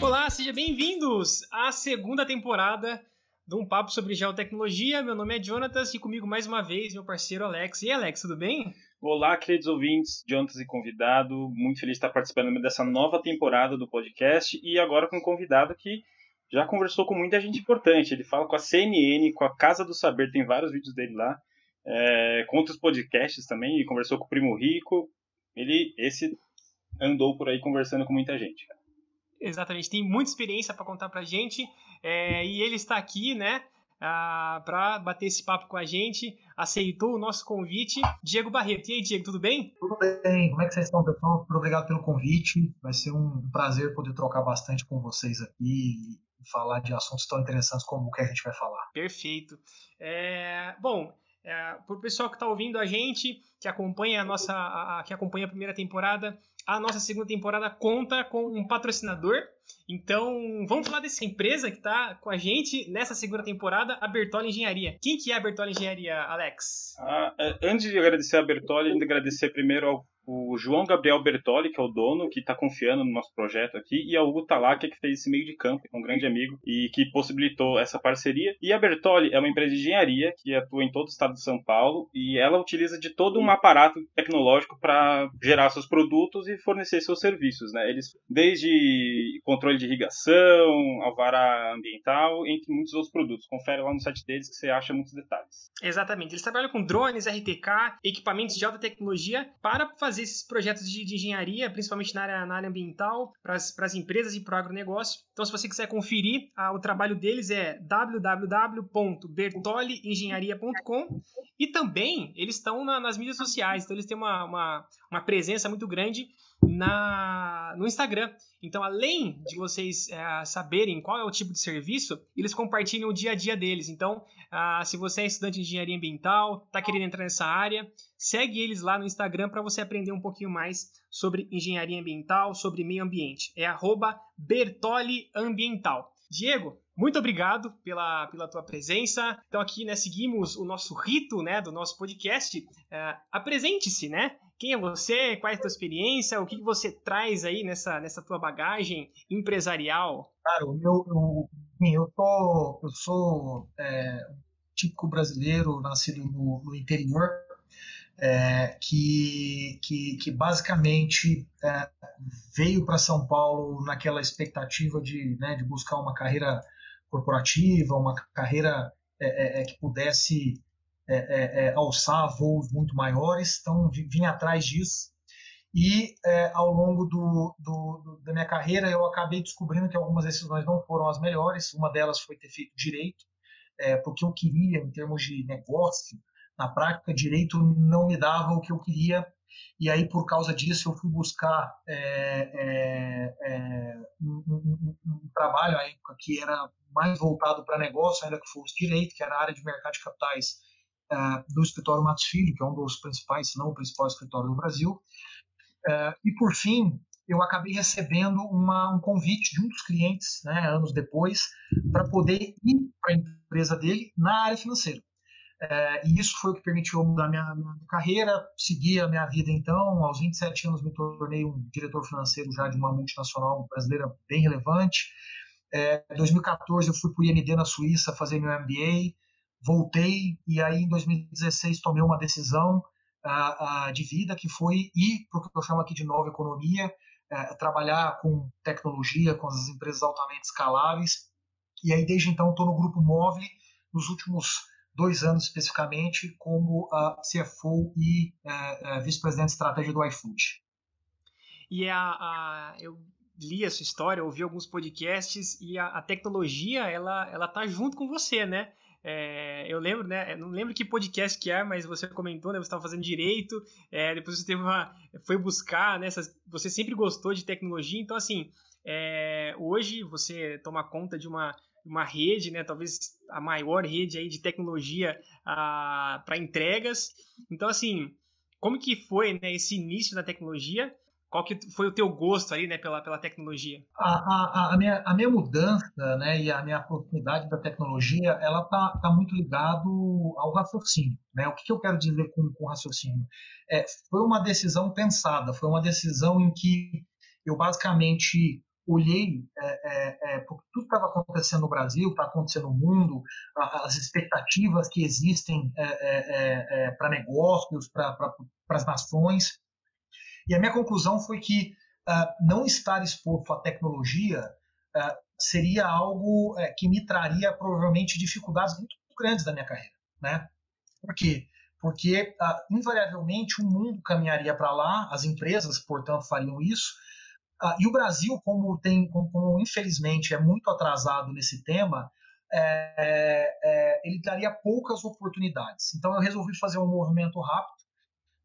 Olá, sejam bem-vindos à segunda temporada de um papo sobre geotecnologia. Meu nome é Jonatas e comigo mais uma vez meu parceiro Alex. E Alex, tudo bem? Olá, queridos ouvintes, Jonatas e convidado. Muito feliz de estar participando dessa nova temporada do podcast e agora com um convidado que já conversou com muita gente importante. Ele fala com a CNN, com a Casa do Saber, tem vários vídeos dele lá, é, com outros podcasts também, e conversou com o Primo Rico. Ele, esse andou por aí conversando com muita gente. Exatamente, tem muita experiência para contar para gente é, e ele está aqui, né, ah, para bater esse papo com a gente. Aceitou o nosso convite, Diego Barreto. E aí, Diego, tudo bem? Tudo bem. Como é que vocês estão, pessoal? Muito obrigado pelo convite. Vai ser um prazer poder trocar bastante com vocês aqui e falar de assuntos tão interessantes como o que a gente vai falar. Perfeito. É, bom, é, para o pessoal que está ouvindo a gente, que acompanha a nossa, a, a, que acompanha a primeira temporada, a nossa segunda temporada conta com um patrocinador. Então, vamos falar dessa empresa que está com a gente nessa segunda temporada, a Bertoli Engenharia. Quem que é a Bertoli Engenharia, Alex? Ah, é, antes de agradecer a Bertoli, ainda agradecer primeiro ao o João Gabriel Bertoli, que é o dono, que está confiando no nosso projeto aqui, e a Hugo Talakia, que fez esse meio de campo, um grande amigo, e que possibilitou essa parceria. E a Bertoli é uma empresa de engenharia que atua em todo o estado de São Paulo, e ela utiliza de todo um aparato tecnológico para gerar seus produtos e fornecer seus serviços. Né? Eles, desde controle de irrigação, alvará ambiental, entre muitos outros produtos. Confere lá no site deles que você acha muitos detalhes. Exatamente. Eles trabalham com drones, RTK, equipamentos de alta tecnologia para fazer esses projetos de, de engenharia, principalmente na área, na área ambiental, para as empresas e para o agronegócio. Então, se você quiser conferir, o trabalho deles é www.bertoliengenharia.com e também eles estão na, nas mídias sociais, então eles têm uma, uma, uma presença muito grande na, no Instagram. Então, além de vocês é, saberem qual é o tipo de serviço, eles compartilham o dia a dia deles. Então, ah, se você é estudante de engenharia ambiental, está querendo entrar nessa área, segue eles lá no Instagram para você aprender um pouquinho mais sobre engenharia ambiental, sobre meio ambiente. É Bertoli Ambiental. Diego, muito obrigado pela, pela tua presença. Então aqui, né, seguimos o nosso rito, né, do nosso podcast. Uh, Apresente-se, né? Quem é você? Qual é a tua experiência? O que, você traz aí nessa, nessa tua bagagem empresarial? Cara, o meu, eu, eu, tô, eu sou é, típico brasileiro, nascido no, no interior, é, que, que, que, basicamente é, veio para São Paulo naquela expectativa de, né, de buscar uma carreira corporativa, uma carreira é, é, é que pudesse é, alçar voos muito maiores, então vim atrás disso. E ao longo do, do, do, da minha carreira eu acabei descobrindo que algumas decisões não foram as melhores. Uma delas foi ter feito direito, porque eu queria, em termos de negócio, na prática, direito não me dava o que eu queria, e aí, por causa disso, eu fui buscar é, é, é, um, um, um, trabalho à época que era mais voltado para negócio, ainda que fosse direito, que era a área de mercado de capitais é, do escritório Matos Filho, que é um dos principais, se não o principal escritório do Brasil. É, e, por fim, eu acabei recebendo uma, um convite de um dos clientes, né, anos depois, para poder ir para a empresa dele na área financeira. É, e isso foi o que permitiu mudar minha, minha carreira, seguir a minha vida então. Aos 27 anos me tornei um diretor financeiro já de uma multinacional brasileira bem relevante. É, em 2014 eu fui para o IND na Suíça fazer meu MBA, voltei e aí em 2016 tomei uma decisão uh, uh, de vida que foi ir para o que eu chamo aqui de nova economia, uh, trabalhar com tecnologia, com as empresas altamente escaláveis. E aí desde então estou no grupo Móvel nos últimos dois anos especificamente, como CFO e é, é, vice-presidente de estratégia do iFood. E a, a, eu li a sua história, ouvi alguns podcasts e a, a tecnologia ela ela tá junto com você, né? É, eu lembro, né? Não lembro que podcast que é, mas você comentou, né? Você estava fazendo direito, é, depois você teve uma, foi buscar, né? Você sempre gostou de tecnologia, então assim, é, hoje você toma conta de uma uma rede, né, talvez a maior rede aí de tecnologia para entregas. Então, assim, como que foi né, esse início da tecnologia qual que foi o teu gosto aí, né, pela, pela tecnologia? A, a, a, minha, a minha mudança, né, e a minha proximidade da tecnologia, ela tá, tá muito ligado ao raciocínio, né? O que, que eu quero dizer com, com raciocínio? É, foi uma decisão pensada, foi uma decisão em que eu basicamente olhei é, é, é, tudo que estava acontecendo no Brasil, está acontecendo no mundo, as expectativas que existem é, é, é, para negócios, para as nações, e a minha conclusão foi que uh, não estar exposto à tecnologia uh, seria algo uh, que me traria provavelmente dificuldades muito grandes da minha carreira, né? Por quê? Porque invariavelmente o mundo caminharia para lá, as empresas, portanto, fariam isso. e o Brasil, como tem, como, como, infelizmente é muito atrasado nesse tema, é, é, ele daria poucas oportunidades. Então eu resolvi fazer um movimento rápido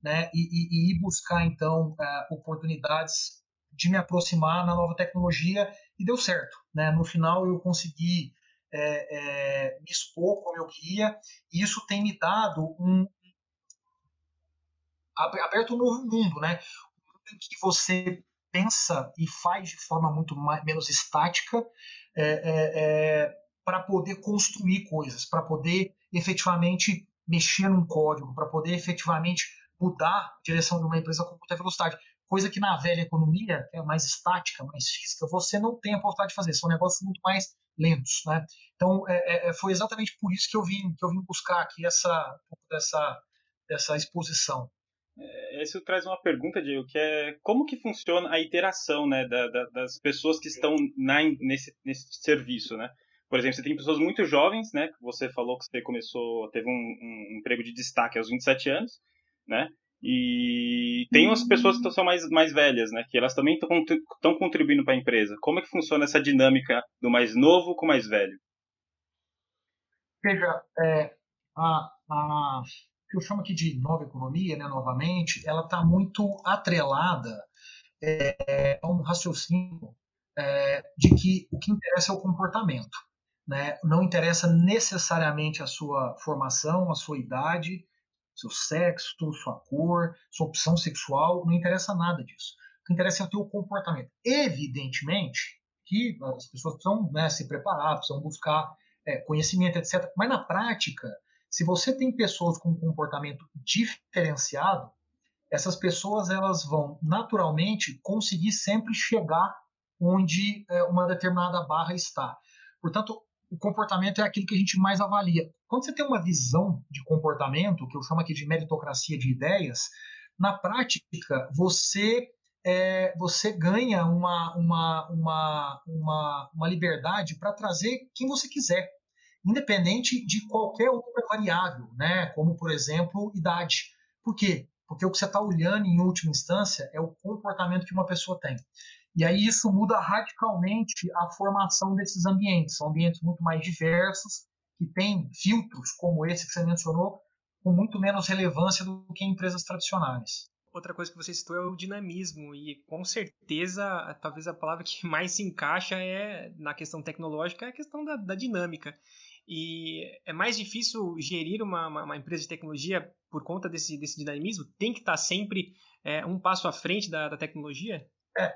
né, e, e, e buscar então uh, oportunidades de me aproximar na nova tecnologia e deu certo. Né? No final eu consegui é, é, me expor como eu queria e isso tem me dado um aberto um novo mundo, né? Em que você pensa e faz de forma muito mais, menos estática é, para poder construir coisas, para poder efetivamente mexer num código, para poder efetivamente mudar a direção de uma empresa com muita velocidade. Coisa que na velha economia, que é mais estática, mais física, você não tem a possibilidade de fazer. São negócios muito mais lentos, né? Então, é, é, é, foi exatamente por isso que eu vim, que eu vim buscar aqui essa, dessa, dessa exposição. É, isso traz uma pergunta, Diego, que é como que funciona a interação né, da, da, das pessoas que estão na, nesse, nesse serviço, né? Por exemplo, você tem pessoas muito jovens, né? Você falou que você começou, teve um, um emprego de destaque aos 27 anos, né? E tem umas pessoas que são mais, mais velhas, né? Que elas também estão contribuindo para a empresa. Como é que funciona essa dinâmica do mais novo com o mais velho? Veja, é, a, a, que eu chamo aqui de nova economia, né, novamente, ela está muito atrelada é, a um raciocínio é, de que o que interessa é o comportamento. Né? Não interessa necessariamente a sua formação, a sua idade, seu sexo, sua cor, sua opção sexual, não interessa nada disso. O que interessa é o teu comportamento. Evidentemente que as pessoas precisam né, se preparar, precisam buscar é, conhecimento, etc. Mas na prática, se você tem pessoas com um comportamento diferenciado, essas pessoas elas vão naturalmente conseguir sempre chegar onde é, uma determinada barra está. Portanto, o comportamento é aquilo que a gente mais avalia. Quando você tem uma visão de comportamento, que eu chamo aqui de meritocracia de ideias, na prática você é, você ganha uma, uma, uma, uma, uma liberdade para trazer quem você quiser, independente de qualquer outra variável, né? como, por exemplo, idade. Por quê? Porque o que você está olhando, em última instância, é o comportamento que uma pessoa tem. E aí isso muda radicalmente a formação desses ambientes. São ambientes muito mais diversos, que têm filtros como esse que você mencionou, com muito menos relevância do que em empresas tradicionais. Outra coisa que você citou é o dinamismo, e com certeza, talvez a palavra que mais se encaixa é na questão tecnológica é a questão da, da dinâmica. E é mais difícil gerir uma, uma, uma, empresa de tecnologia por conta desse, desse dinamismo? Tem que estar sempre é, um passo à frente da, da tecnologia? É,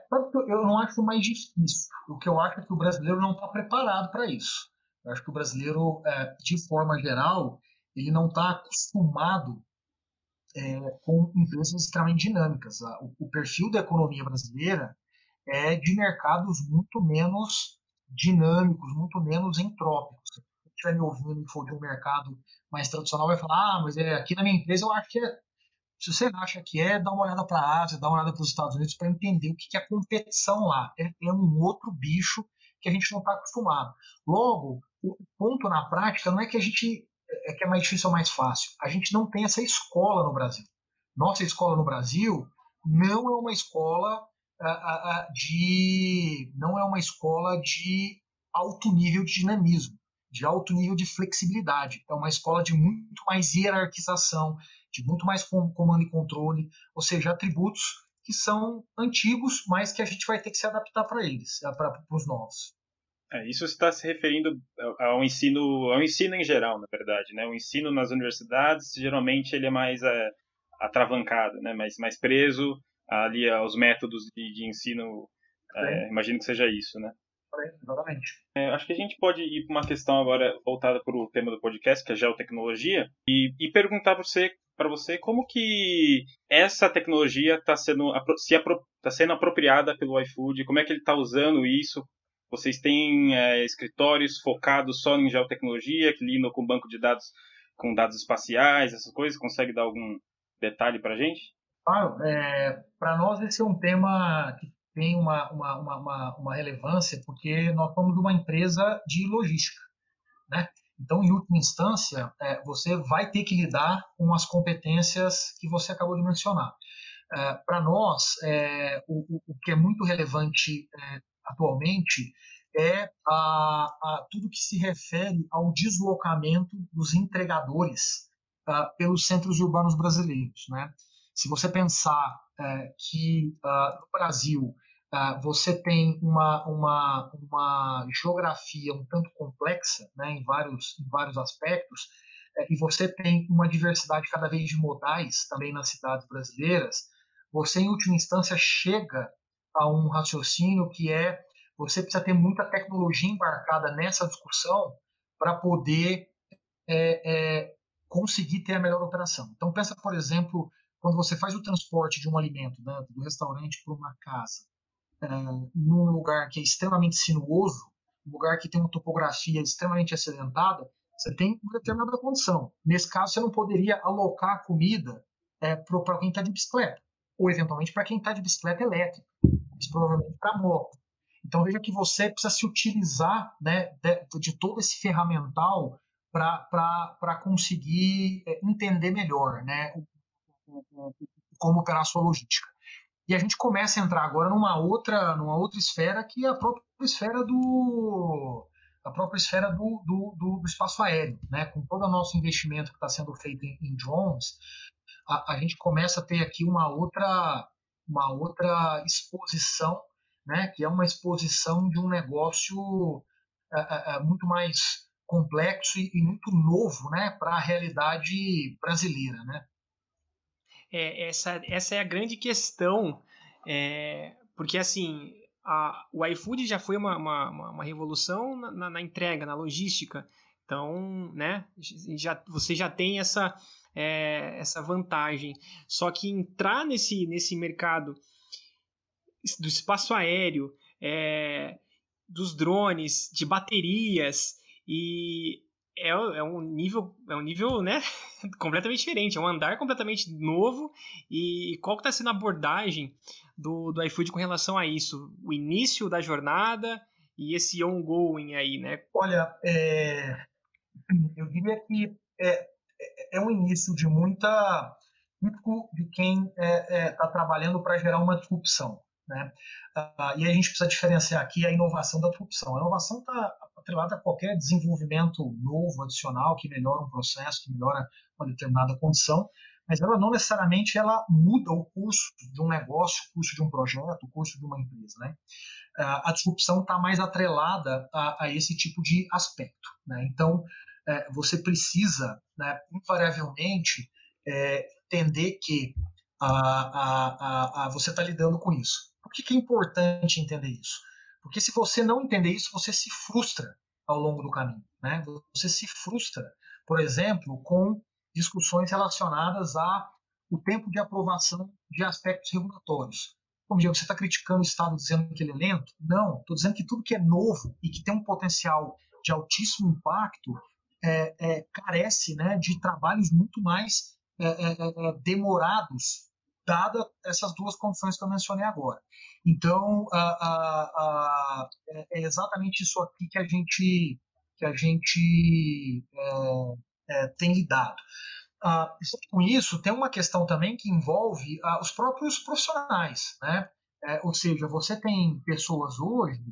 eu não acho mais difícil. O que eu acho é que o brasileiro não está preparado para isso. Eu acho que o brasileiro, é, de forma geral, ele não está acostumado é, com empresas extremamente dinâmicas. O, o, perfil da economia brasileira é de mercados muito menos dinâmicos, muito menos entrópicos. Se estiver me ouvindo e for de um mercado mais tradicional, vai falar: ah, mas é, aqui na minha empresa eu acho que é se você acha que é, dá uma olhada para a Ásia, dá uma olhada para os Estados Unidos para entender o que é competição lá. É, é um outro bicho que a gente não está acostumado. Logo, o ponto na prática não é que a gente é que é mais difícil ou mais fácil. A gente não tem essa escola no Brasil. Nossa escola no Brasil não é uma escola de não é uma escola de alto nível de dinamismo, de alto nível de flexibilidade. É uma escola de muito mais hierarquização, de muito mais comando e controle, ou seja, atributos que são antigos, mas que a gente vai ter que se adaptar para eles, para os novos. É, isso está se referindo ao ensino, ao ensino em geral, na verdade, né? O ensino nas universidades geralmente ele é mais é, atravancado, né? Mais, mais preso ali aos métodos de, de ensino. É, imagino que seja isso, né? Exatamente. É, acho que a gente pode ir para uma questão agora voltada para o tema do podcast, que é geotecnologia, e, e perguntar para você, você como que essa tecnologia está sendo, se apro, tá sendo apropriada pelo iFood, como é que ele está usando isso. Vocês têm é, escritórios focados só em geotecnologia, que lidam com banco de dados, com dados espaciais, essas coisas? Consegue dar algum detalhe para a gente? Claro, é, para nós esse é um tema que tem uma, uma, uma, uma, relevância porque nós somos uma empresa de logística. Né? Então, em última instância, é, você vai ter que lidar com as competências que você acabou de mencionar. É, Para nós, é, o, o, que é muito relevante é, atualmente é a, a, tudo que se refere ao deslocamento dos entregadores uh, pelos centros urbanos brasileiros. Né? Se você pensar uh, que uh, no Brasil Uh, você tem uma, uma, uma geografia um tanto complexa né, em, vários, em vários aspectos, uh, e você tem uma diversidade cada vez de modais também nas cidades brasileiras, você, em última instância, chega a um raciocínio que é você precisa ter muita tecnologia embarcada nessa discussão para poder é, é, conseguir ter a melhor operação. Então, pensa, por exemplo, quando você faz o transporte de um alimento né, do restaurante para uma casa num lugar que é extremamente sinuoso, um lugar que tem uma topografia extremamente acidentada, você tem uma determinada condição. Nesse caso, você não poderia alocar a comida é, para quem está de bicicleta, ou eventualmente para quem está de bicicleta elétrica, mas provavelmente para moto. Então veja que você precisa se utilizar né, de, de todo esse ferramental para conseguir é, entender melhor né, como operar a sua logística. E a gente começa a entrar agora numa outra, numa outra esfera que é a própria esfera do a própria esfera do, do, do, do espaço aéreo, né? Com todo o nosso investimento que está sendo feito em, em drones, a, a, gente começa a ter aqui uma outra uma outra exposição, né? Que é uma exposição de um negócio é, é, é muito mais complexo e, e muito novo, né? Para a realidade brasileira, né? É, essa, essa é a grande questão, é, porque assim, a, o iFood já foi uma, uma, uma revolução na, na, na, entrega, na logística. Então, né, já, você já tem essa, é, essa vantagem. Só que entrar nesse, nesse mercado do espaço aéreo, é, dos drones, de baterias e é, é um nível, é um nível, né, completamente diferente, é um andar completamente novo. E qual que está sendo a abordagem do, do iFood com relação a isso? O início da jornada e esse ongoing aí, né? Olha, é, eu diria que é, é, é um início de muita típico de quem está é, é tá trabalhando para gerar uma disrupção. Né? Ah, e a gente precisa diferenciar aqui a inovação da disrupção. A inovação está atrelada a qualquer desenvolvimento novo, adicional, que melhora um processo, que melhora uma determinada condição, mas ela não necessariamente ela muda o curso de um negócio, o curso de um projeto, o curso de uma empresa. Né? Ah, a disrupção está mais atrelada a, a, esse tipo de aspecto. Né? Então, é, você precisa, né, invariavelmente, é, entender que a, a, a, você está lidando com isso. Por que, que é importante entender isso? Porque se você não entender isso, você se frustra ao longo do caminho. Né? Você se frustra, por exemplo, com discussões relacionadas a o tempo de aprovação de aspectos regulatórios. Como digo, você está criticando o Estado dizendo que ele é lento? Não, estou dizendo que tudo que é novo e que tem um potencial de altíssimo impacto é, é, carece né, de trabalhos muito mais é, é, é, é demorados dada essas duas condições que eu mencionei agora. Então, a, a, a, é, é exatamente isso aqui que a gente, que a gente é, é, tem lidado. Ah, com isso, tem uma questão também que envolve ah, os próprios profissionais. Né? É, ou seja, você tem pessoas hoje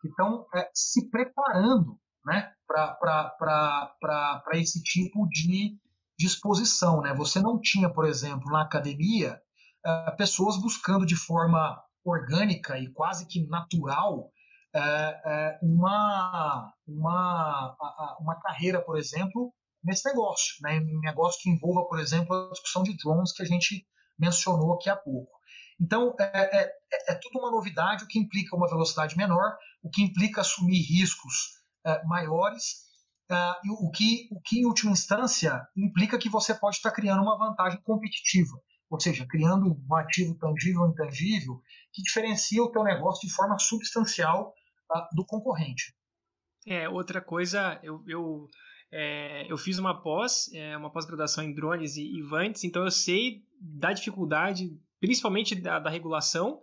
que estão é, se preparando né, para esse tipo de disposição. Né? Você não tinha, por exemplo, na academia, uh, pessoas buscando de forma orgânica e quase que natural uh, uh, uma, uma, uma carreira, por exemplo, nesse negócio, né? um negócio que envolva, por exemplo, a discussão de drones que a gente mencionou aqui há pouco. Então, é, é, é, tudo uma novidade, o que implica uma velocidade menor, o que implica assumir riscos é, maiores, é, e o que, o que, em última instância, implica que você pode estar criando uma vantagem competitiva, ou seja, criando um ativo tangível ou intangível que diferencia o teu negócio de forma substancial uh, do concorrente. É, outra coisa, eu, eu, é, eu fiz uma pós, é, uma pós-graduação em drones e, e vantes, então eu sei da dificuldade, principalmente da, da regulação,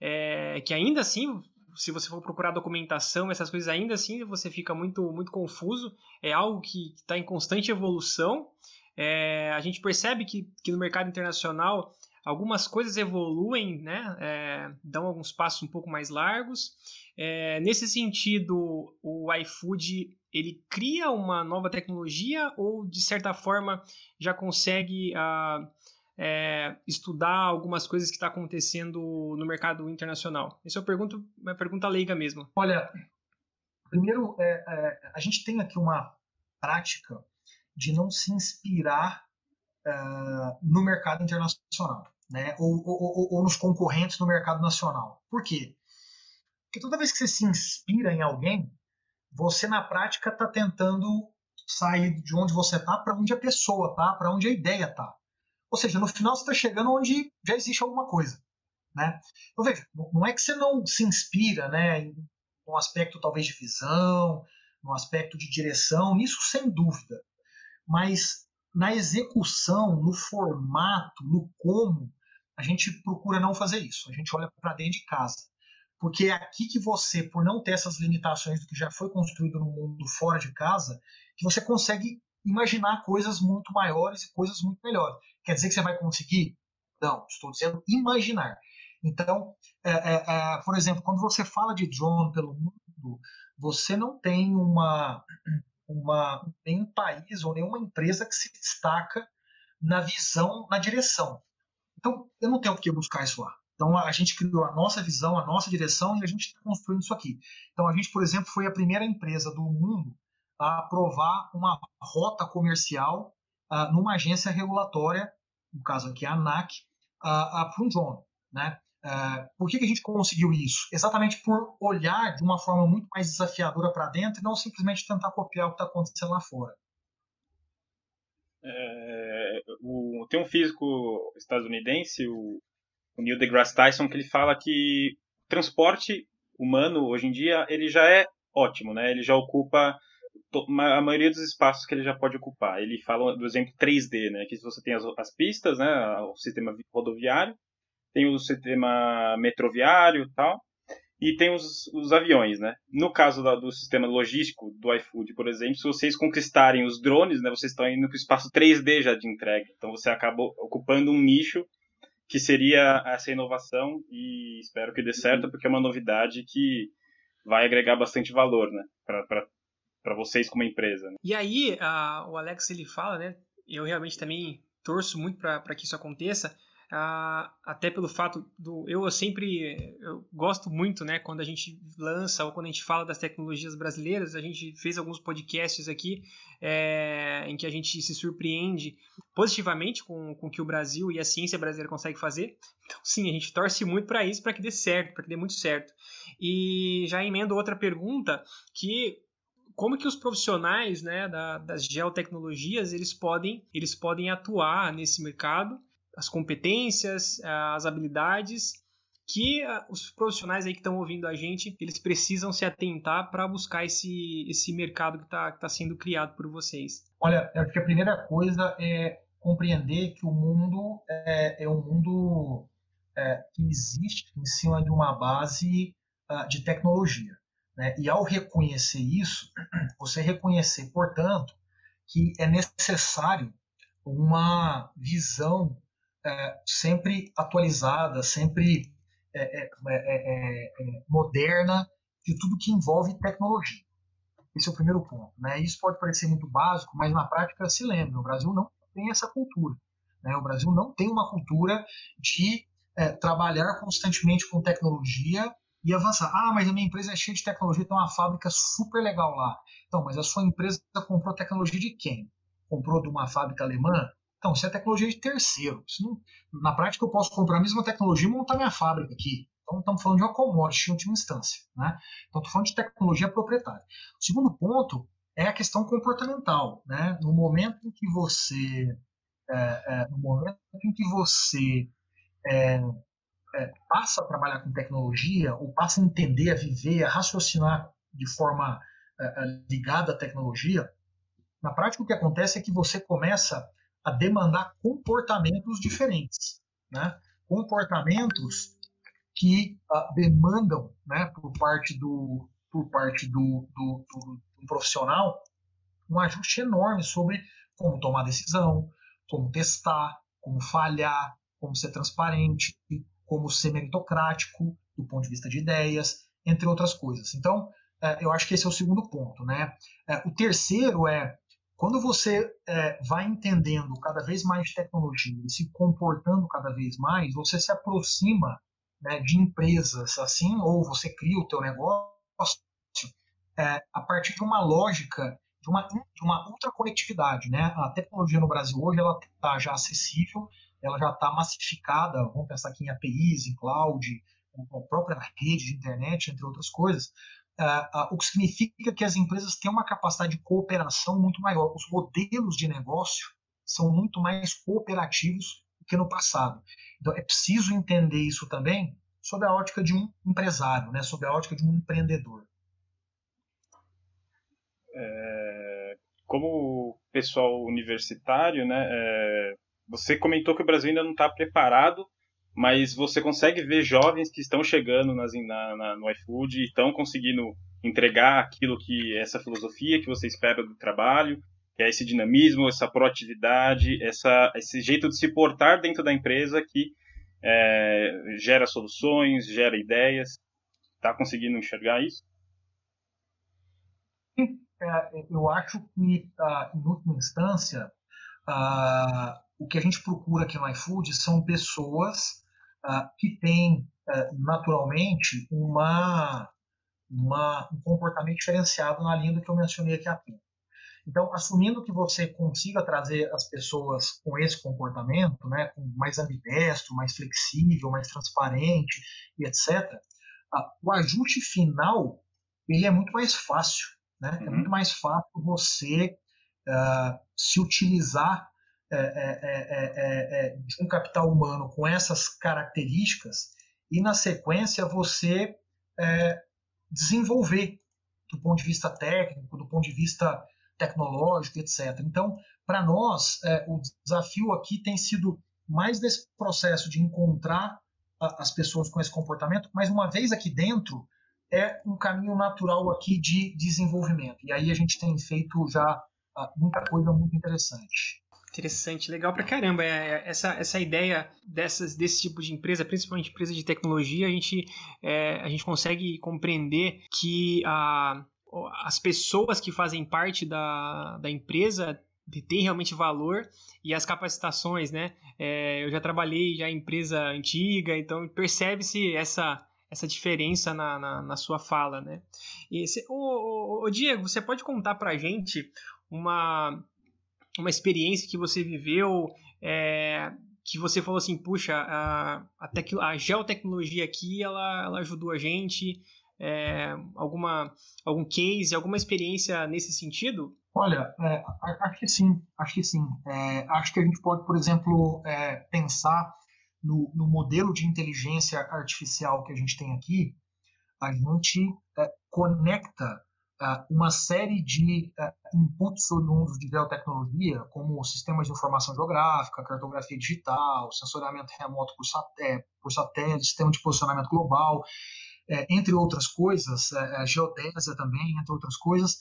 é, que ainda assim, se você for procurar documentação, essas coisas, ainda assim você fica muito, muito confuso, é algo que está em constante evolução, é, a gente percebe que, que no mercado internacional algumas coisas evoluem, né, é, dão alguns passos um pouco mais largos. É, nesse sentido, o iFood ele cria uma nova tecnologia ou de certa forma já consegue ah, é, estudar algumas coisas que está acontecendo no mercado internacional? Essa é uma pergunta, uma pergunta leiga mesmo. Olha, primeiro é, é, a gente tem aqui uma prática de não se inspirar uh, no mercado internacional né? Ou, ou, ou, nos concorrentes no mercado nacional. Por quê? Porque toda vez que você se inspira em alguém, você na prática está tentando sair de onde você está para onde a pessoa está, para onde a ideia está. Ou seja, no final você está chegando onde já existe alguma coisa. Né? Então, veja, não é que você não se inspira né, em um aspecto talvez de visão, no aspecto de direção, isso sem dúvida. Mas na execução, no formato, no como, a gente procura não fazer isso. A gente olha para dentro de casa. Porque é aqui que você, por não ter essas limitações do que já foi construído no mundo fora de casa, que você consegue imaginar coisas muito maiores e coisas muito melhores. Quer dizer que você vai conseguir? Não, estou dizendo imaginar. Então, é, é, é, por exemplo, quando você fala de drone pelo mundo, você não tem uma uma, nenhum país ou nenhuma empresa que se destaca na visão, na direção. Então, eu não tenho por que buscar isso lá. Então, a gente criou a nossa visão, a nossa direção e a gente está construindo isso aqui. Então, a gente, por exemplo, foi a primeira empresa do mundo a aprovar uma rota comercial uh, numa agência regulatória, no caso aqui a ANAC, uh, uh, para um drone. Né? Uh, por que, que, a gente conseguiu isso? Exatamente por olhar de uma forma muito mais desafiadora para dentro e não simplesmente tentar copiar o que está acontecendo lá fora. É, o, tem um físico estadunidense, o, o Neil deGrasse Tyson, que ele fala que o transporte humano hoje em dia ele já é ótimo, né? Ele já ocupa a maioria dos espaços que ele já pode ocupar. Ele fala do exemplo 3D, né? Que você tem as, as pistas, né? O sistema rodoviário tem o sistema metroviário e tal, e tem os, os aviões, né? No caso da, do sistema logístico do iFood, por exemplo, se vocês conquistarem os drones, né, vocês estão indo para o espaço 3D já de entrega. Então você acaba ocupando um nicho que seria essa inovação e espero que dê certo, porque é uma novidade que vai agregar bastante valor, né, para vocês como empresa. Né? E aí, a, o Alex ele fala, né, eu realmente também torço muito para que isso aconteça, ah, até pelo fato do eu sempre eu gosto muito né quando a gente lança ou quando a gente fala das tecnologias brasileiras a gente fez alguns podcasts aqui é, em que a gente se surpreende positivamente com, com o que o Brasil e a ciência brasileira consegue fazer. Então sim a gente torce muito para isso para que dê certo para que dê muito certo. E já emendo outra pergunta que como que os profissionais né, da, das geotecnologias eles podem eles podem atuar nesse mercado as competências, as habilidades que ah, os profissionais aí que estão ouvindo a gente, eles precisam se atentar para buscar esse, esse mercado que está tá sendo criado por vocês? Olha, acho que a primeira coisa é compreender que o mundo é, é um mundo é, que existe em cima de uma base uh, de tecnologia. Né? E ao reconhecer isso, você reconhecer, portanto, que é necessário uma visão é, sempre atualizada, sempre é é, é, é, é, moderna de tudo que envolve tecnologia. Esse é o primeiro ponto. Né? Isso pode parecer muito básico, mas na prática se lembra, o Brasil não tem essa cultura. Né? O Brasil não tem uma cultura de trabalhar constantemente com tecnologia e avançar. Ah, mas a minha empresa é cheia de tecnologia, tem uma fábrica super legal lá. Então, mas a sua empresa comprou tecnologia de quem? Comprou de uma fábrica alemã? Então, isso é tecnologia de terceiro. Não, na prática, eu posso comprar a mesma tecnologia e montar minha fábrica aqui. Então, estamos falando de uma commodity em última instância. Né? Então, estou falando de tecnologia proprietária. O segundo ponto é a questão comportamental. Né? No momento em que você, é, é, no momento em que você é, é, passa a trabalhar com tecnologia, ou passa a entender, a viver, a raciocinar de forma é, é, ligada à tecnologia, na prática o que acontece é que você começa a demandar comportamentos diferentes, né? comportamentos que uh, demandam, né, por parte do por parte do, do, do, do profissional um ajuste enorme sobre como tomar decisão, como testar, como falhar, como ser transparente, como ser meritocrático do ponto de vista de ideias, entre outras coisas. Então, é, eu acho que esse é o segundo ponto. Né? É, o terceiro é quando você é, vai entendendo cada vez mais tecnologia e se comportando cada vez mais, você se aproxima né, de empresas assim, ou você cria o teu negócio é, a partir de uma lógica de uma, de uma. Né? A tecnologia no Brasil hoje ela está já acessível, ela já está massificada, vamos pensar aqui em APIs, em cloud, a própria rede de internet, entre outras coisas, uh, o que significa que as empresas têm uma capacidade de cooperação muito maior. Os modelos de negócio são muito mais cooperativos do que no passado. Então é preciso entender isso também sob a ótica de um empresário, né, sob a ótica de um empreendedor. É, como pessoal universitário, né, é, você comentou que o Brasil ainda não está preparado, mas você consegue ver jovens que estão chegando nas, na, na, no iFood e estão conseguindo entregar aquilo que essa filosofia que você espera do trabalho, que é esse dinamismo, essa proatividade, essa, esse jeito de se portar dentro da empresa que é, gera soluções, gera ideias. Está conseguindo enxergar isso? É, eu acho que, ah, em última instância, ah, o que a gente procura aqui no iFood são pessoas uh, que têm, uh, naturalmente, uma, uma, um comportamento diferenciado na linha do que eu mencionei aqui há pouco. Então, assumindo que você consiga trazer as pessoas com esse comportamento, né, mais ambidestro, mais flexível, mais transparente e etc., uh, o ajuste final ele é muito mais fácil. Né? É uhum. É muito mais fácil você se utilizar é é, é, é, é, um capital humano com essas características e, na sequência, você desenvolver do ponto de vista técnico, do ponto de vista tecnológico, etc. Então, para nós, o desafio aqui tem sido mais desse processo de encontrar as pessoas com esse comportamento, mas uma vez aqui dentro, é um caminho natural aqui de desenvolvimento. E aí a gente tem feito já muita coisa muito interessante. Interessante, legal pra caramba. É, é, essa, essa ideia dessas, desse tipo de empresa, principalmente empresa de tecnologia, a gente, é, a gente consegue compreender que a, as pessoas que fazem parte da, da empresa têm realmente valor e as capacitações, né? É, eu já trabalhei já em empresa antiga, então percebe-se essa, essa diferença na, na, na, sua fala, né? O, o Diego, você pode contar pra gente uma uma experiência que você viveu, é, que você falou assim, puxa, a, a, tec, a geotecnologia aqui, ela, ela ajudou a gente, é, alguma, algum case, alguma experiência nesse sentido? Olha, é, acho que sim, acho que sim. É, acho que a gente pode, por exemplo, é, pensar no, no, modelo de inteligência artificial que a gente tem aqui, a gente é, conecta uma série de inputs oriundos de geotecnologia, como sistemas de informação geográfica, cartografia digital, sensoriamento remoto por, sat é, por satélite, sistema de posicionamento global, é, entre outras coisas, é, geodésia também, entre outras coisas,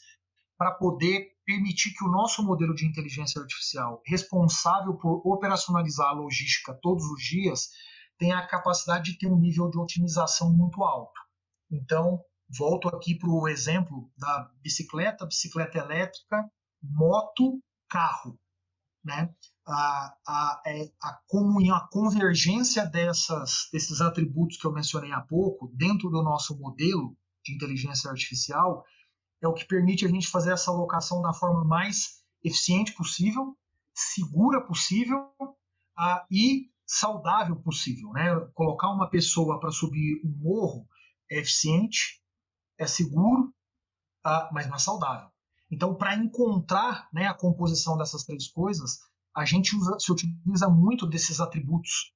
para poder permitir que o nosso modelo de inteligência artificial, responsável por operacionalizar a logística todos os dias, tenha a capacidade de ter um nível de otimização muito alto. Então, volto aqui para o exemplo da bicicleta, bicicleta elétrica, moto, carro. Né? A, a, é, a comunhão, a convergência dessas, desses atributos que eu mencionei há pouco dentro do nosso modelo de inteligência artificial é o que permite a gente fazer essa alocação da forma mais eficiente possível segura possível e saudável possível. Né? Colocar uma pessoa para subir um morro é eficiente, é seguro, uh, mas não é saudável. Então, para encontrar né, a composição dessas três coisas, a gente usa, se utiliza muito desses atributos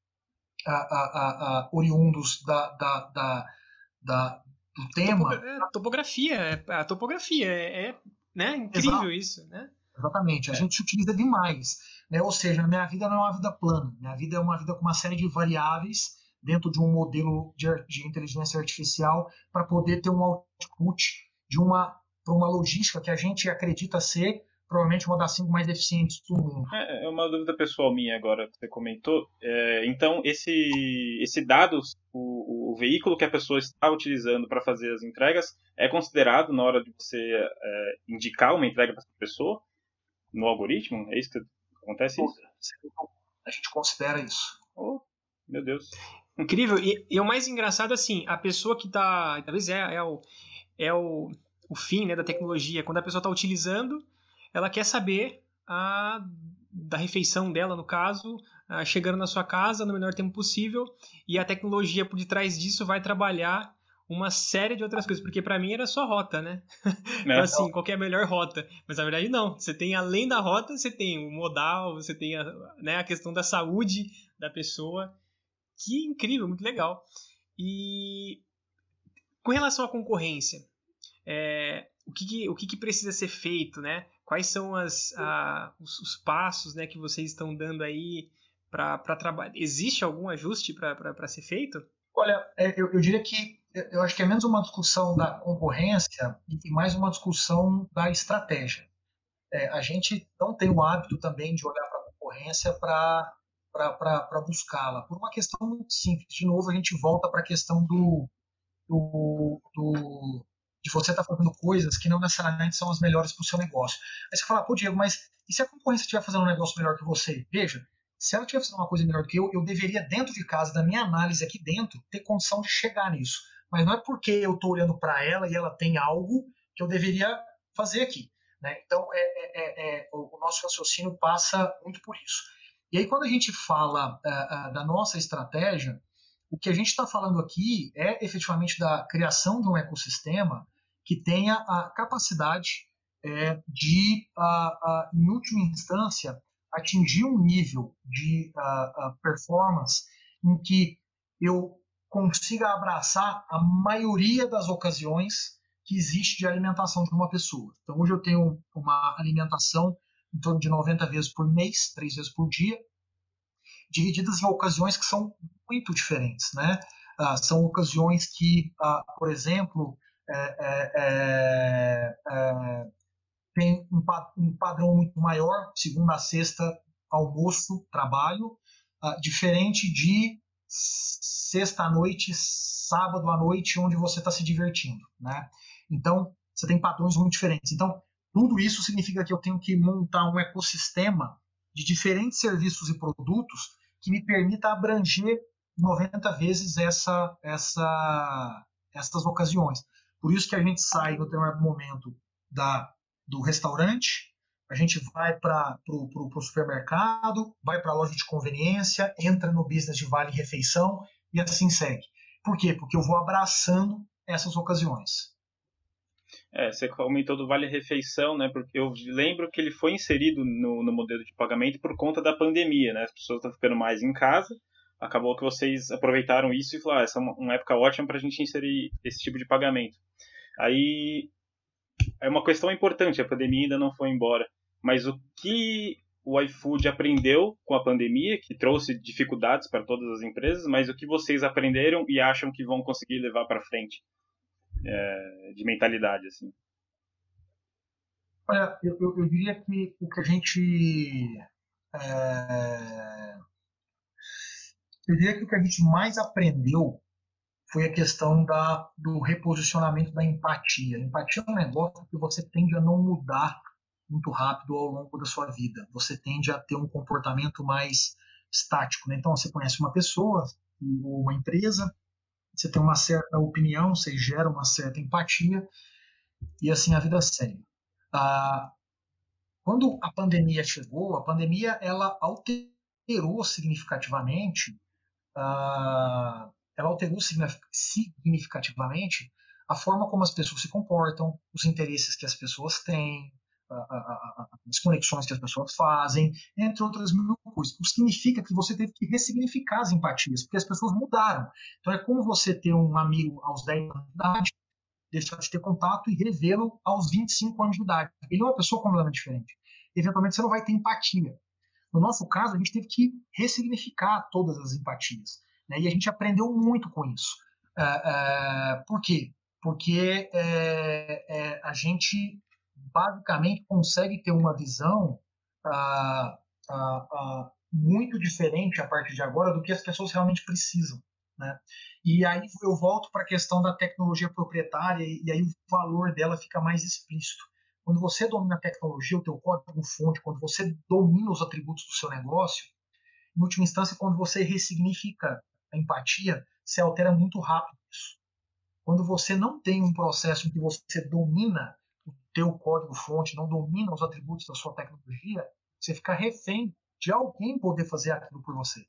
oriundos da, da, da, da, do tema. É, topografia, é, a topografia é, é né, incrível Exato. isso, né? Exatamente, a é. gente utiliza demais. Né? Ou seja, a minha vida não é uma vida plana, minha vida é uma vida com uma série de variáveis dentro de um modelo de, de inteligência artificial para poder ter um output de uma para uma logística que a gente acredita ser provavelmente uma das cinco mais eficientes do mundo. É, é uma dúvida pessoal minha agora que você comentou. É, então, esse, esse dado, o, o, veículo que a pessoa está utilizando para fazer as entregas, é considerado na hora de você é, indicar uma entrega para essa pessoa no algoritmo? É isso que acontece? Isso? A gente considera isso. Oh, meu Deus. Incrível. E, e, o mais engraçado, assim, a pessoa que está. Talvez é, é, o, é o, o fim né, da tecnologia. Quando a pessoa está utilizando, ela quer saber a, da refeição dela, no caso, a, chegando na sua casa no menor tempo possível. E a tecnologia por detrás disso vai trabalhar uma série de outras coisas, porque para mim era só rota, né? então, é. assim, qual é a melhor rota? Mas na verdade não. Você tem, além da rota, você tem o modal, você tem a, né, a questão da saúde da pessoa. Que incrível, muito legal. E com relação à concorrência, é, o, que, que o que, que, precisa ser feito, né? Quais são as, a, os, os, passos né, que vocês estão dando aí para trabalhar? Existe algum ajuste para ser feito? Olha, é, eu, eu diria que eu acho que é menos uma discussão da concorrência e mais uma discussão da estratégia. É, a gente não tem o hábito também de olhar para a concorrência para buscá-la, por uma questão muito simples. De novo, a gente volta para a questão do, do, do, de você estar tá fazendo coisas que não necessariamente são as melhores para o seu negócio. Aí você fala, pô, Diego, mas e se a concorrência estiver fazendo um negócio melhor que você? Veja, se ela estiver fazendo uma coisa melhor do que eu, eu deveria, dentro de casa, da minha análise aqui dentro, ter condição de chegar nisso mas não é porque eu estou olhando para ela e ela tem algo que eu deveria fazer aqui. Né? Então, é, é, é, é o nosso raciocínio passa muito por isso. E aí, quando a gente fala uh, uh, da nossa estratégia, o que a gente está falando aqui é efetivamente da criação de um ecossistema que tenha a capacidade é, de, uh, em última instância, atingir um nível de performance em que eu consiga abraçar a maioria das ocasiões que existe de alimentação de uma pessoa. Então, hoje eu tenho uma alimentação em torno de 90 vezes por mês, três vezes por dia, divididas em ocasiões que são muito diferentes. Né? Ah, são ocasiões que, ah, por exemplo, é, é, é, é tem um, um, padrão muito maior, segunda a sexta, almoço, trabalho, ah, diferente de sexta à noite, sábado à noite, onde você está se divertindo, né? Então, você tem padrões muito diferentes. Então, tudo isso significa que eu tenho que montar um ecossistema de diferentes serviços e produtos que me permita abranger 90 vezes essa, essa, essas ocasiões. Por isso que a gente sai no determinado momento da, do restaurante, a gente vai para o supermercado, vai para a loja de conveniência, entra no business de vale refeição e assim segue. Por quê? Porque eu vou abraçando essas ocasiões. É, você comentou do Vale Refeição, né? Porque eu lembro que ele foi inserido no, no modelo de pagamento por conta da pandemia, né? As pessoas estão ficando mais em casa. Acabou que vocês aproveitaram isso e falaram: ah, essa é uma, uma época ótima para a gente inserir esse tipo de pagamento. Aí é uma questão importante, a pandemia ainda não foi embora. Mas o que o iFood aprendeu com a pandemia, que trouxe dificuldades para todas as empresas, mas o que vocês aprenderam e acham que vão conseguir levar para frente é, de mentalidade, assim? Olha, eu, eu, eu, diria que o que a gente é, eu diria que o que a gente mais aprendeu foi a questão da, do reposicionamento da empatia. Empatia é um negócio que você tende a não mudar muito rápido ao longo da sua vida. Você tende a ter um comportamento mais estático. Né? Então, você conhece uma pessoa ou uma empresa, você tem uma certa opinião, você gera uma certa empatia, e assim a vida segue. Ah, quando a pandemia chegou, a pandemia ela alterou significativamente, uh, ela alterou significativamente a forma como as pessoas se comportam, os interesses que as pessoas têm, as conexões que as pessoas fazem, entre outras mil coisas. O que significa que você teve que ressignificar as empatias, porque as pessoas mudaram. Então é como você ter um amigo aos 10 anos de idade, deixar de ter contato e revê-lo aos 25 anos de idade. Ele é uma pessoa completamente diferente. Eventualmente você não vai ter empatia. No nosso caso, a gente teve que ressignificar todas as empatias. Né? E a gente aprendeu muito com isso. Uh, uh, por quê? Porque uh, a gente basicamente consegue ter uma visão muito diferente a partir de agora do que as pessoas realmente precisam. Né? E aí eu volto para a questão da tecnologia proprietária e aí o valor dela fica mais explícito. Quando você domina a tecnologia, o teu código-fonte, quando você domina os atributos do seu negócio, em última instância, quando você ressignifica a empatia, você altera muito rápido isso. Quando você não tem um processo em que você domina teu código-fonte, não domina os atributos da sua tecnologia, você fica refém de alguém poder fazer aquilo por você.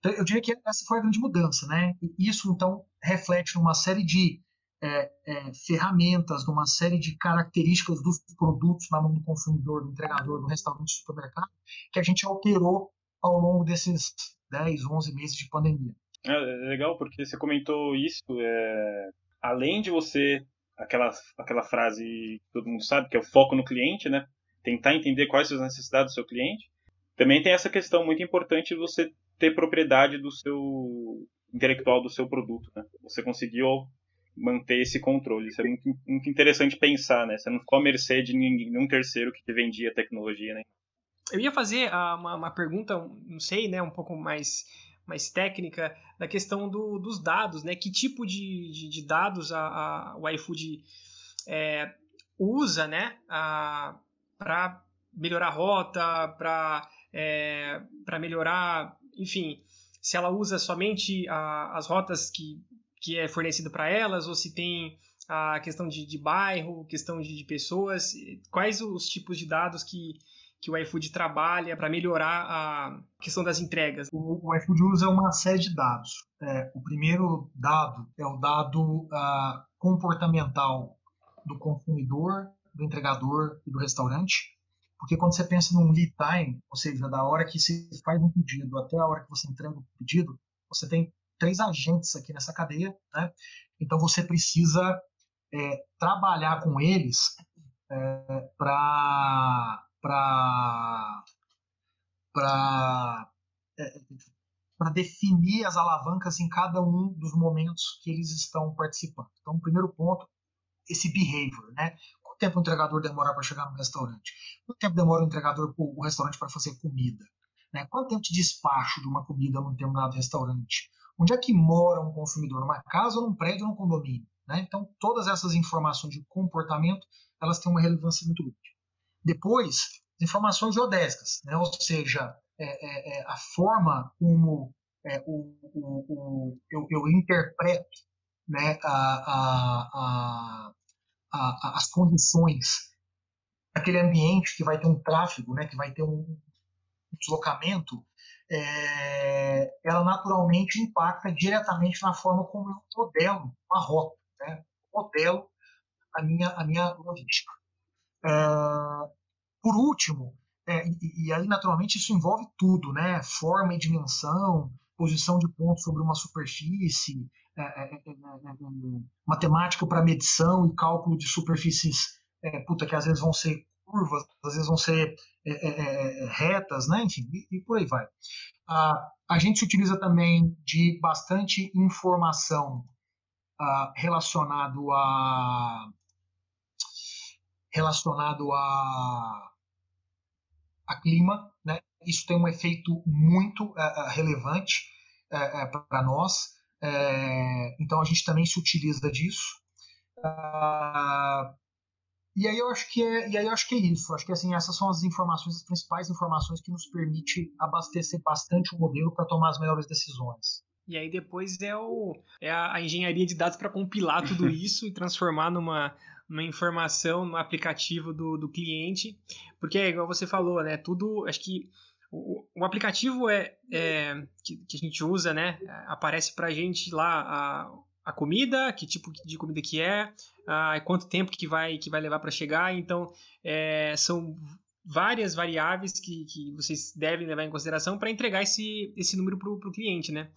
Então, eu diria que essa foi a grande mudança, né? E isso, então, reflete numa série de é, é, ferramentas, numa série de características dos produtos na mão do consumidor, do entregador, do restaurante, do supermercado, que a gente alterou ao longo desses 10, 11 meses de pandemia. É, é legal porque você comentou isso, é, além de você, aquela, aquela frase que todo mundo sabe, que é o foco no cliente, né? Tentar entender quais são as necessidades do seu cliente. Também tem essa questão muito importante de você ter propriedade do seu intelectual do seu produto, né? Você conseguiu manter esse controle. Isso é muito, muito interessante pensar, né? Você não ficou à mercê de nenhum terceiro que te vendia tecnologia, né? Eu ia fazer uh, uma, uma pergunta, não sei, né, um pouco mais mais técnica da questão do, dos dados, né? Que tipo de, de, de dados a, a, o iFood é, usa, né? Para melhorar a rota, para é, melhorar enfim, se ela usa somente a, as rotas que, que é fornecido para elas, ou se tem a questão de, de bairro, questão de, de, pessoas, quais os tipos de dados que, que o iFood trabalha para melhorar a questão das entregas? O, o iFood usa uma série de dados. É, o primeiro dado é o dado uh, comportamental do consumidor, do entregador e do restaurante. Porque quando você pensa num lead time, ou seja, da hora que se faz um pedido até a hora que você entrega o pedido, você tem três agentes aqui nessa cadeia, né? Então você precisa é, trabalhar com eles é, para para para é, para definir as alavancas em cada um dos momentos que eles estão participando. Então, primeiro ponto, esse behavior, né? tempo o entregador demora para chegar no restaurante? Quanto tempo demora o entregador, o restaurante para fazer comida? Né? Quanto tempo de despacho de uma comida num determinado restaurante? Onde é que mora um consumidor? Numa casa, num prédio num condomínio? Né? Então, todas essas informações de comportamento, elas têm uma relevância muito grande. Depois, informações geodésicas, né? ou seja, é, é, é a forma como é, o, o, o, eu, eu, interpreto né, a, a, a, as condições daquele ambiente que vai ter um tráfego, né, que vai ter um, deslocamento, é, ela naturalmente impacta diretamente na forma como eu modelo a rota, né, modelo a minha, a minha logística. É, por último, é, e, e, aí naturalmente isso envolve tudo, né, forma e dimensão, posição de pontos sobre uma superfície, é, é, é, matemática para medição e cálculo de superfícies puta, que às vezes vão ser curvas, às vezes vão ser retas, né? enfim, e, e por aí vai. A, gente se utiliza também de bastante informação relacionado a relacionado a, a clima, né? Isso tem um efeito muito uh, relevante uh, para nós. Então a gente também se utiliza disso. Ah, e aí eu acho que é, e aí eu acho que é isso. Acho que assim essas são as informações, as principais informações que nos permite abastecer bastante o modelo para tomar as melhores decisões. E aí depois é, o, é a engenharia de dados para compilar tudo isso e transformar numa, uma informação no aplicativo do, do cliente, porque é igual você falou, né? Tudo, acho que o, o aplicativo é, é que, que, a gente usa, né? Aparece para gente lá a, a comida, que tipo de comida que é, a, quanto tempo que vai que vai levar para chegar. Então, é, são várias variáveis que, que vocês devem levar em consideração para entregar esse, esse número para o cliente, né?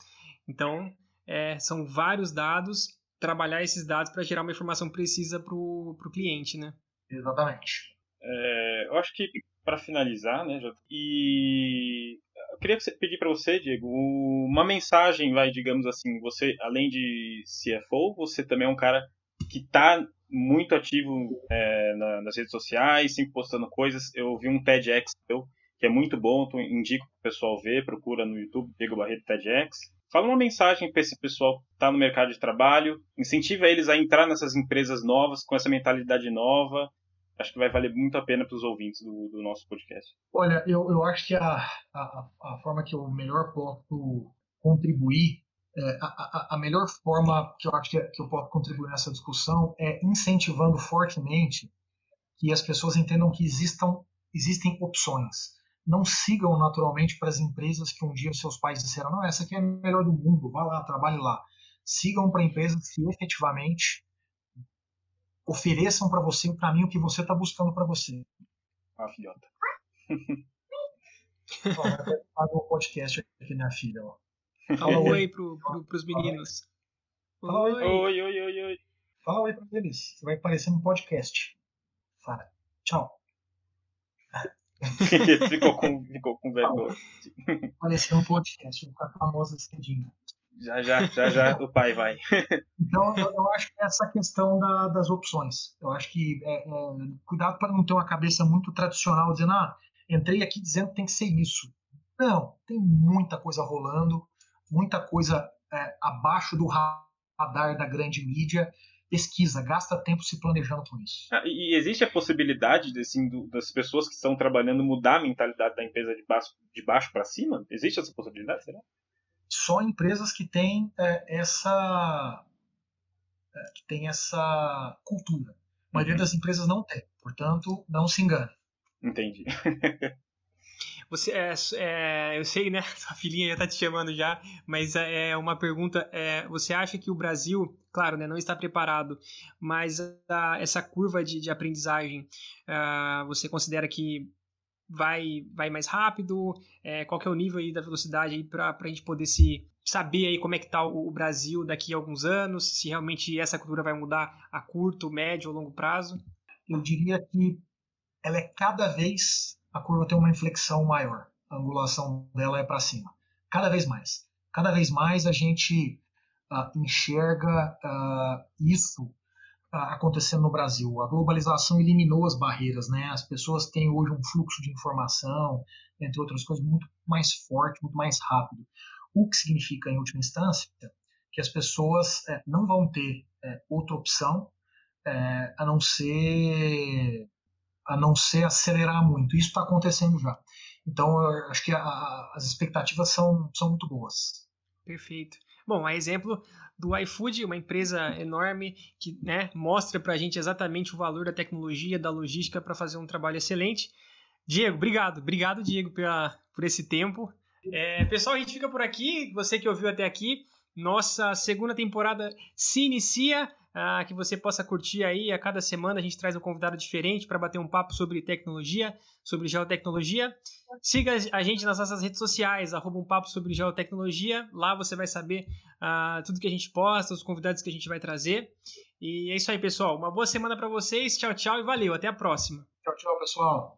Então, é, são vários dados trabalhar esses dados para gerar uma informação precisa para o cliente, né? Exatamente. É, eu acho que para finalizar, né, e eu queria pedir para você, Diego, uma mensagem, vai, digamos assim, você, além de CFO, você também é um cara que está muito ativo é, na, nas redes sociais, sempre postando coisas. Eu vi um TEDx que é muito bom, então indico para o pessoal ver, procura no YouTube, Diego Barreto TEDx. Fala uma mensagem para esse pessoal que está no mercado de trabalho, incentiva eles a entrar nessas empresas novas, com essa mentalidade nova. Acho que vai valer muito a pena para os ouvintes do, do, nosso podcast. Olha, eu, eu acho que a, a, a forma que eu melhor posso contribuir, é, a, a, melhor forma que eu acho que, que eu posso contribuir nessa discussão é incentivando fortemente que as pessoas entendam que existam, existem opções não sigam naturalmente para as empresas que um dia seus pais disseram, não, essa aqui é a melhor do mundo, vá lá, trabalhe lá. Sigam para empresas que efetivamente ofereçam para você o caminho que você está buscando para você. Ah, filhota. Ó, um podcast aqui, minha filha. Ó. Fala oi pro, pro, pros meninos. Fala oi. Oi, oi, oi, oi. Fala oi para eles. Você vai aparecer no podcast. Fala. Tchau. ficou, com, ficou com vergonha. Apareceu um podcast, ficar famoso cedinho. Já, já, já, já, o pai vai. Então, eu, eu, acho que é essa questão da, das opções. Eu acho que é, é, cuidado para não ter uma cabeça muito tradicional, dizendo, ah, entrei aqui dizendo que tem que ser isso. Não, tem muita coisa rolando, muita coisa é, abaixo do radar da grande mídia pesquisa, gasta tempo se planejando com isso. Ah, e existe a possibilidade assim, do, das pessoas que estão trabalhando mudar a mentalidade da empresa de baixo, de baixo para cima? Existe essa possibilidade, será? Só empresas que têm é, essa é, que tem essa cultura. A maioria uhum. das empresas não tem, portanto, não se engane. Entendi. Você, é, é, eu sei, né? Sua filhinha já tá te chamando já, mas é, é uma pergunta. É, você acha que o Brasil, claro, né, não está preparado, mas a, essa curva de, de aprendizagem, uh, você considera que vai, vai mais rápido? É, qual que é o nível aí da velocidade aí para a gente poder se saber aí como é que está o, o Brasil daqui a alguns anos? Se realmente essa cultura vai mudar a curto, médio ou longo prazo? Eu diria que ela é cada vez a curva tem uma inflexão maior. A angulação dela é para cima. Cada vez mais. Cada vez mais a gente uh, enxerga uh, isso uh, acontecendo no Brasil. A globalização eliminou as barreiras, né? As pessoas têm hoje um fluxo de informação, entre outras coisas, muito mais forte, muito mais rápido. O que significa, em última instância, que as pessoas eh, não vão ter eh, outra opção eh, a não ser a não ser acelerar muito. Isso está acontecendo já. Então, acho que a, as expectativas são, são muito boas. Perfeito. Bom, a exemplo do iFood, uma empresa enorme que né, mostra para a gente exatamente o valor da tecnologia, da logística para fazer um trabalho excelente. Diego, obrigado. Obrigado, Diego, pela, por esse tempo. É, pessoal, a gente fica por aqui. Você que ouviu até aqui, nossa segunda temporada se inicia ah, que você possa curtir aí. A cada semana a gente traz um convidado diferente para bater um papo sobre tecnologia, sobre geotecnologia. Siga a gente nas nossas redes sociais, arroba um papo sobre geotecnologia. Lá você vai saber ah, tudo que a gente posta, os convidados que a gente vai trazer. E é isso aí, pessoal. Uma boa semana para vocês. Tchau, tchau e valeu. Até a próxima. Tchau, tchau, pessoal.